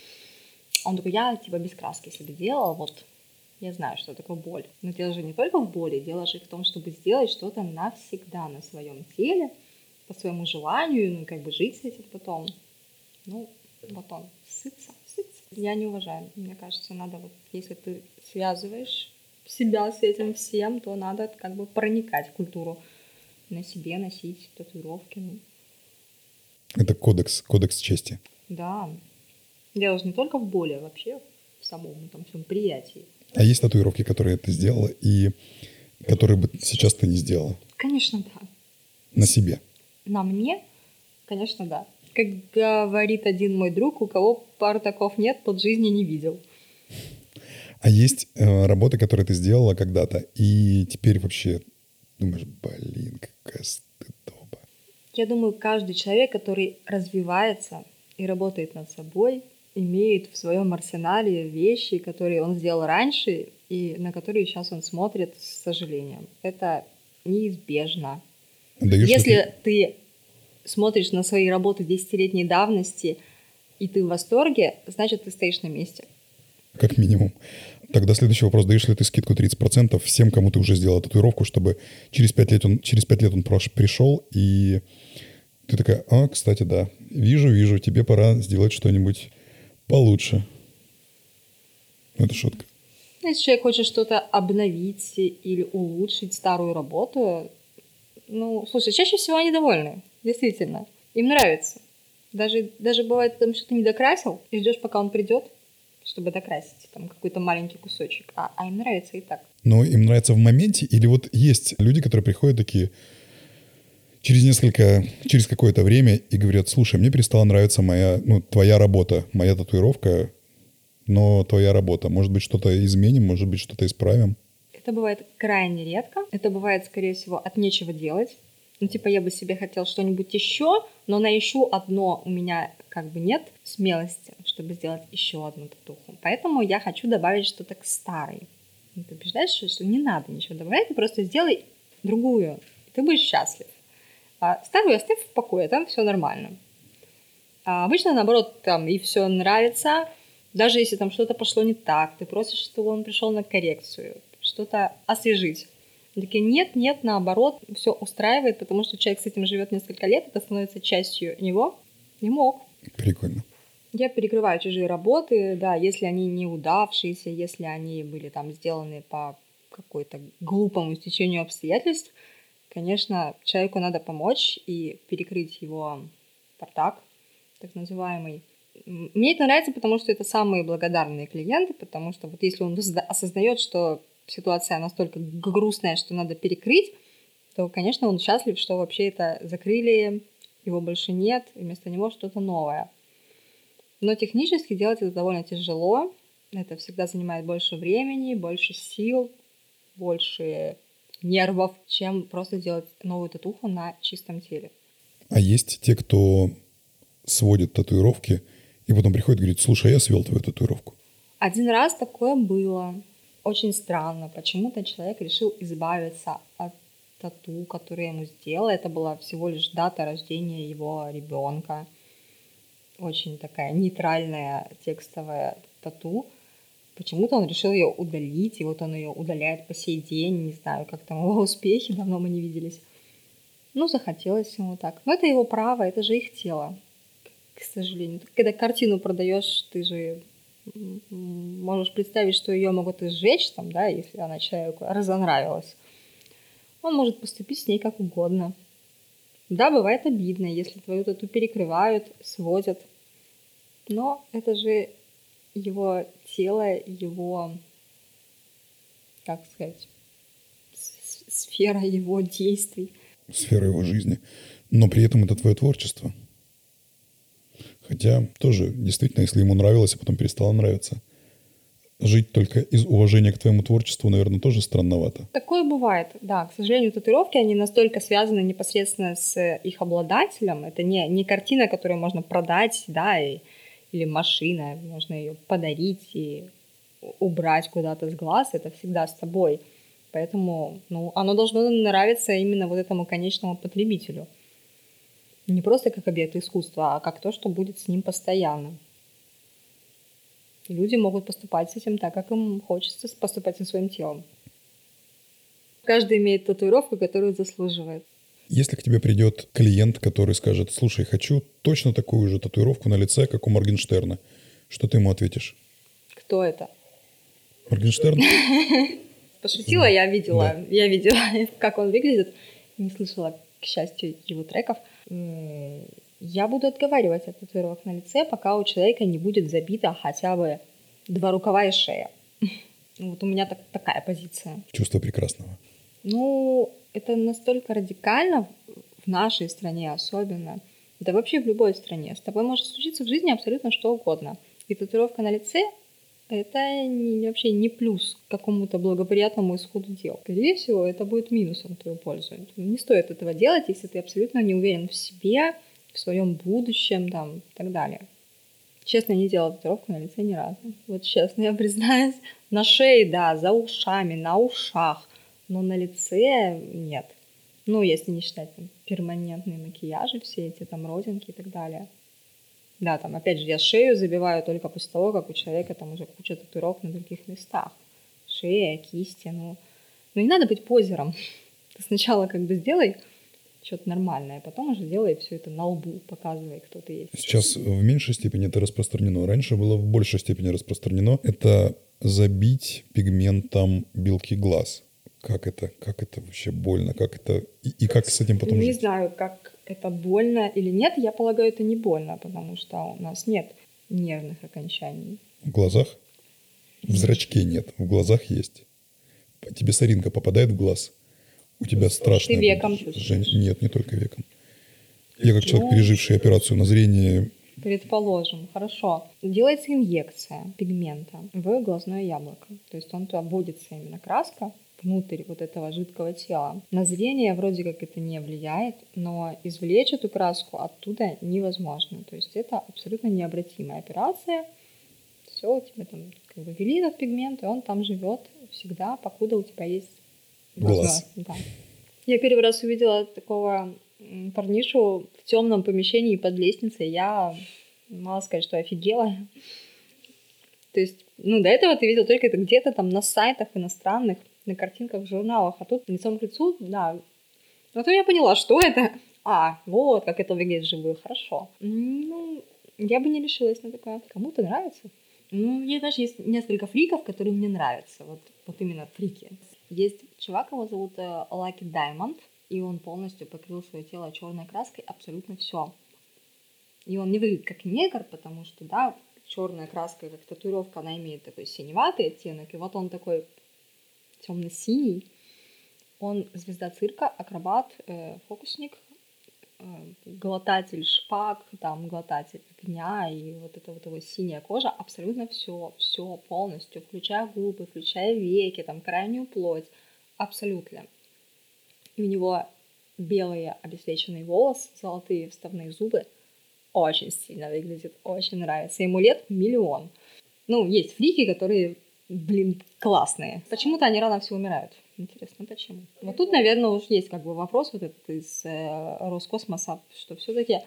Он такой, я типа без краски себе делал, вот я знаю, что такое боль. Но дело же не только в боли, дело же в том, чтобы сделать что-то навсегда на своем теле, по своему желанию, ну, как бы жить с этим потом. Ну, вот он, сыться, сыться. Я не уважаю. Мне кажется, надо вот, если ты связываешь себя с этим всем, то надо как бы проникать в культуру. На себе носить татуировки. Ну. Это кодекс, кодекс чести. Да. Дело же не только в боли, а вообще в самом там всем приятии. А есть татуировки, которые ты сделала и которые бы сейчас ты не сделала? Конечно, да. На себе? На мне? Конечно, да. Как говорит один мой друг, у кого пар таков нет, тот жизни не видел. А есть э, работы, которые ты сделала когда-то, и теперь вообще думаешь, блин, какая стыдоба. Я думаю, каждый человек, который развивается и работает над собой, имеет в своем арсенале вещи, которые он сделал раньше и на которые сейчас он смотрит с сожалением. Это неизбежно. Даешь Если ты... ты смотришь на свои работы десятилетней давности, и ты в восторге, значит, ты стоишь на месте. Как минимум. Тогда следующий вопрос. Даешь ли ты скидку 30% всем, кому ты уже сделал татуировку, чтобы через 5 лет он, через 5 лет он пришел, и ты такая, а, кстати, да, вижу, вижу, тебе пора сделать что-нибудь получше. Это шутка. Если человек хочет что-то обновить или улучшить старую работу, ну, слушай, чаще всего они довольны, действительно. Им нравится. Даже, даже бывает, там что-то не докрасил, и ждешь, пока он придет, чтобы докрасить там какой-то маленький кусочек. А, а им нравится и так. Но им нравится в моменте, или вот есть люди, которые приходят такие, через несколько, через какое-то время и говорят, слушай, мне перестала нравиться моя, ну, твоя работа, моя татуировка, но твоя работа. Может быть, что-то изменим, может быть, что-то исправим. Это бывает крайне редко. Это бывает, скорее всего, от нечего делать. Ну, типа, я бы себе хотел что-нибудь еще, но на еще одно у меня как бы нет смелости, чтобы сделать еще одну татуху. Поэтому я хочу добавить что-то к старой. ты убеждаешь, что не надо ничего добавлять, ты просто сделай другую. И ты будешь счастлив. А старую оставь в покое, там все нормально. А обычно, наоборот, там и все нравится, даже если там что-то пошло не так, ты просишь, чтобы он пришел на коррекцию, что-то освежить. Они такие, нет, нет, наоборот, все устраивает, потому что человек с этим живет несколько лет, это становится частью него, не мог. Прикольно. Я перекрываю чужие работы, да, если они неудавшиеся, если они были там сделаны по какой-то глупому стечению обстоятельств, Конечно, человеку надо помочь и перекрыть его портак, так называемый. Мне это нравится, потому что это самые благодарные клиенты, потому что вот если он осознает, что ситуация настолько грустная, что надо перекрыть, то, конечно, он счастлив, что вообще это закрыли, его больше нет, и вместо него что-то новое. Но технически делать это довольно тяжело. Это всегда занимает больше времени, больше сил, больше нервов, чем просто делать новую татуху на чистом теле. А есть те, кто сводит татуировки и потом приходит и говорит, слушай, а я свел твою татуировку. Один раз такое было. Очень странно. Почему-то человек решил избавиться от тату, которую я ему сделала. Это была всего лишь дата рождения его ребенка. Очень такая нейтральная текстовая тату. Почему-то он решил ее удалить, и вот он ее удаляет по сей день. Не знаю, как там его успехи, давно мы не виделись. Ну, захотелось ему так. Но это его право, это же их тело, к сожалению. Когда картину продаешь, ты же можешь представить, что ее могут и сжечь, там, да, если она человеку разонравилась. Он может поступить с ней как угодно. Да, бывает обидно, если твою тату перекрывают, сводят. Но это же его тело, его, как сказать, сфера его действий. Сфера его жизни. Но при этом это твое творчество. Хотя тоже, действительно, если ему нравилось, а потом перестало нравиться – жить только из уважения к твоему творчеству, наверное, тоже странновато. Такое бывает, да. К сожалению, татуировки, они настолько связаны непосредственно с их обладателем. Это не, не картина, которую можно продать, да, и, или машина, можно ее подарить и убрать куда-то с глаз, это всегда с тобой. Поэтому ну, оно должно нравиться именно вот этому конечному потребителю. Не просто как объект искусства, а как то, что будет с ним постоянно люди могут поступать с этим так, как им хочется поступать со своим телом. Каждый имеет татуировку, которую заслуживает. Если к тебе придет клиент, который скажет, слушай, хочу точно такую же татуировку на лице, как у Моргенштерна, что ты ему ответишь? Кто это? Моргенштерн? Пошутила, я видела, я видела, как он выглядит. Не слышала, к счастью, его треков я буду отговаривать от татуировок на лице, пока у человека не будет забита хотя бы два рукава и шея. Вот у меня так, такая позиция. Чувство прекрасного. Ну, это настолько радикально в нашей стране особенно. Да вообще в любой стране. С тобой может случиться в жизни абсолютно что угодно. И татуировка на лице — это не, вообще не плюс к какому-то благоприятному исходу дел. Скорее всего, это будет минусом в твою пользу. Не стоит этого делать, если ты абсолютно не уверен в себе, в своем будущем там, и так далее. Честно, не делала татуировку на лице ни разу. Вот честно, я признаюсь. На шее, да, за ушами, на ушах. Но на лице нет. Ну, если не считать там, перманентные макияжи, все эти там родинки и так далее. Да, там, опять же, я шею забиваю только после того, как у человека там уже куча татуировок на других местах. Шея, кисти, ну... Ну, не надо быть позером. Ты сначала как бы сделай что-то нормальное, а потом уже делай все это на лбу, показывай, кто ты есть. Сейчас в меньшей степени это распространено. Раньше было в большей степени распространено. Это забить пигментом белки глаз. Как это, как это вообще больно, как это и, и как с этим потом Не жить? знаю, как это больно или нет. Я полагаю, это не больно, потому что у нас нет нервных окончаний. В глазах? В зрачке нет, в глазах есть. Тебе соринка попадает в глаз – у тебя страшно. Ты веком чувствуешь? Нет, не только веком. Я как человек, переживший операцию на зрение... Предположим, хорошо. Делается инъекция пигмента в глазное яблоко. То есть он туда вводится именно краска внутрь вот этого жидкого тела. На зрение вроде как это не влияет, но извлечь эту краску оттуда невозможно. То есть это абсолютно необратимая операция. Все, у тебя там как бы ввели этот пигмент, и он там живет всегда, покуда у тебя есть глаз. Да. Я первый раз увидела такого парнишу в темном помещении под лестницей. Я, мало сказать, что офигела. То есть, ну, до этого ты видел только это где-то там на сайтах иностранных, на картинках в журналах, а тут лицом к лицу, да. Потом я поняла, что это. А, вот, как это выглядит живую, хорошо. Ну, я бы не решилась на такое. Кому-то нравится. Ну, мне даже есть несколько фриков, которые мне нравятся. Вот, вот именно фрики. Есть чувак, его зовут э, Lucky Diamond, и он полностью покрыл свое тело черной краской, абсолютно все. И он не выглядит как негр, потому что, да, черная краска, как татуировка, она имеет такой синеватый оттенок, и вот он такой темно-синий. Он звезда цирка, акробат, э, фокусник, э, глотатель шпаг, там, глотатель огня, и вот эта вот его синяя кожа, абсолютно все, все полностью, включая губы, включая веки, там, крайнюю плоть, абсолютно. И у него белые обесвеченные волосы, золотые вставные зубы, очень стильно выглядит, очень нравится. Ему лет миллион. Ну, есть фрики, которые, блин, классные. Почему-то они рано все умирают. Интересно, почему? Вот тут, наверное, уж есть как бы вопрос вот этот из э, Роскосмоса, что все-таки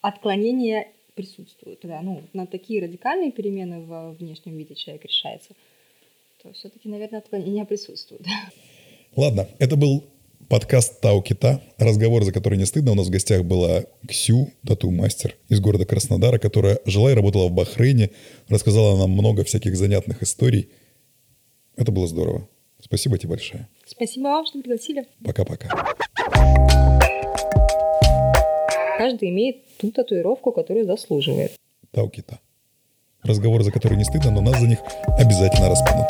отклонения присутствуют. Да, ну, на такие радикальные перемены в внешнем виде человек решается, то все-таки, наверное, отклонения присутствуют. Ладно, это был подкаст Тау Кита, разговор, за который не стыдно. У нас в гостях была Ксю, тату-мастер из города Краснодара, которая жила и работала в Бахрейне, рассказала нам много всяких занятных историй. Это было здорово. Спасибо тебе большое. Спасибо вам, что пригласили. Пока-пока. Каждый имеет ту татуировку, которую заслуживает. Тау Кита. Разговор, за который не стыдно, но нас за них обязательно распнут.